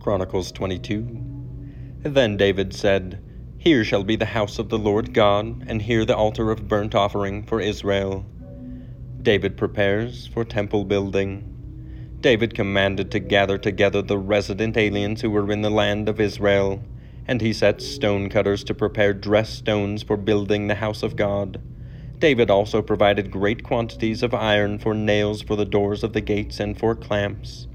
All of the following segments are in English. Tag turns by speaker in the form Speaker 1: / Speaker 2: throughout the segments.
Speaker 1: Chronicles 22. Then David said, Here shall be the house of the Lord God, and here the altar of burnt offering for Israel. David prepares for temple building. David commanded to gather together the resident aliens who were in the land of Israel, and he set stone cutters to prepare dressed stones for building the house of God. David also provided great quantities of iron for nails for the doors of the gates and for clamps,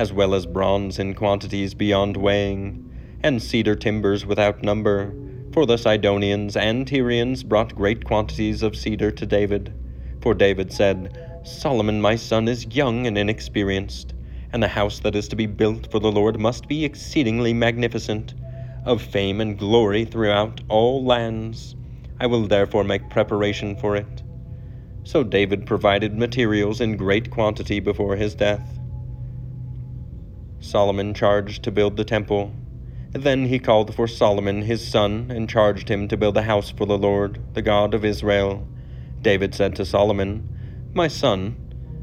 Speaker 1: as well as bronze in quantities beyond weighing, and cedar timbers without number. For the Sidonians and Tyrians brought great quantities of cedar to David. For David said, Solomon my son is young and inexperienced, and the house that is to be built for the Lord must be exceedingly magnificent, of fame and glory throughout all lands. I will therefore make preparation for it. So David provided materials in great quantity before his death. Solomon charged to build the temple. Then he called for Solomon his son, and charged him to build a house for the Lord, the God of Israel. David said to Solomon, my son,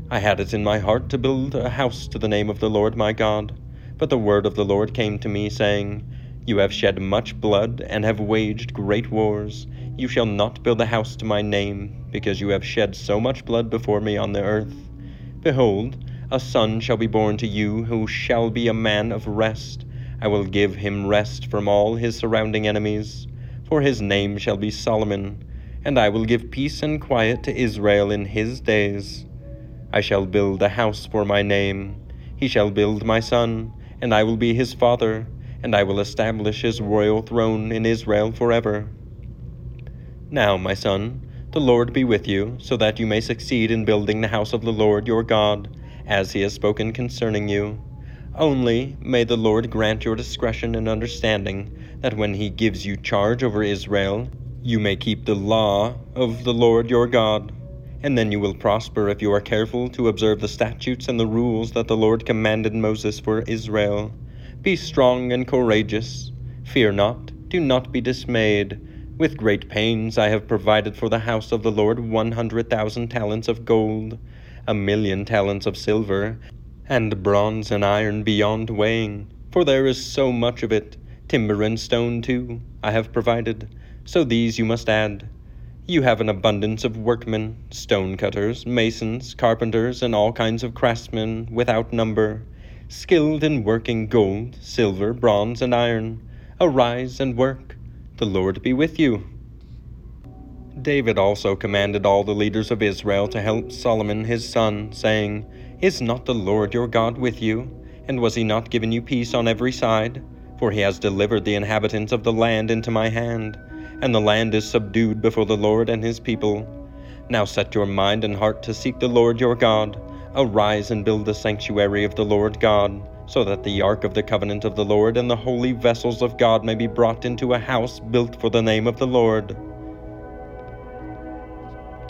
Speaker 1: I had it in my heart to build a house to the name of the Lord my God. But the word of the Lord came to me, saying, You have shed much blood, and have waged great wars. You shall not build a house to my name, because you have shed so much blood before me on the earth. Behold, a son shall be born to you, who shall be a man of rest. I will give him rest from all his surrounding enemies. For his name shall be Solomon and I will give peace and quiet to Israel in his days. I shall build a house for my name. He shall build my son, and I will be his father, and I will establish his royal throne in Israel forever. Now, my son, the Lord be with you, so that you may succeed in building the house of the Lord your God, as he has spoken concerning you. Only may the Lord grant your discretion and understanding, that when he gives you charge over Israel, you may keep the law of the Lord your God, and then you will prosper if you are careful to observe the statutes and the rules that the Lord commanded Moses for Israel. Be strong and courageous. Fear not, do not be dismayed. With great pains I have provided for the house of the Lord one hundred thousand talents of gold, a million talents of silver, and bronze and iron beyond weighing. For there is so much of it, timber and stone too, I have provided so these you must add. You have an abundance of workmen, stone cutters, masons, carpenters, and all kinds of craftsmen without number, skilled in working gold, silver, bronze, and iron. Arise and work. The Lord be with you. David also commanded all the leaders of Israel to help Solomon his son, saying, Is not the Lord your God with you? And was he not given you peace on every side? For he has delivered the inhabitants of the land into my hand and the land is subdued before the Lord and his people. Now set your mind and heart to seek the Lord your God. Arise and build the sanctuary of the Lord God, so that the ark of the covenant of the Lord and the holy vessels of God may be brought into a house built for the name of the Lord.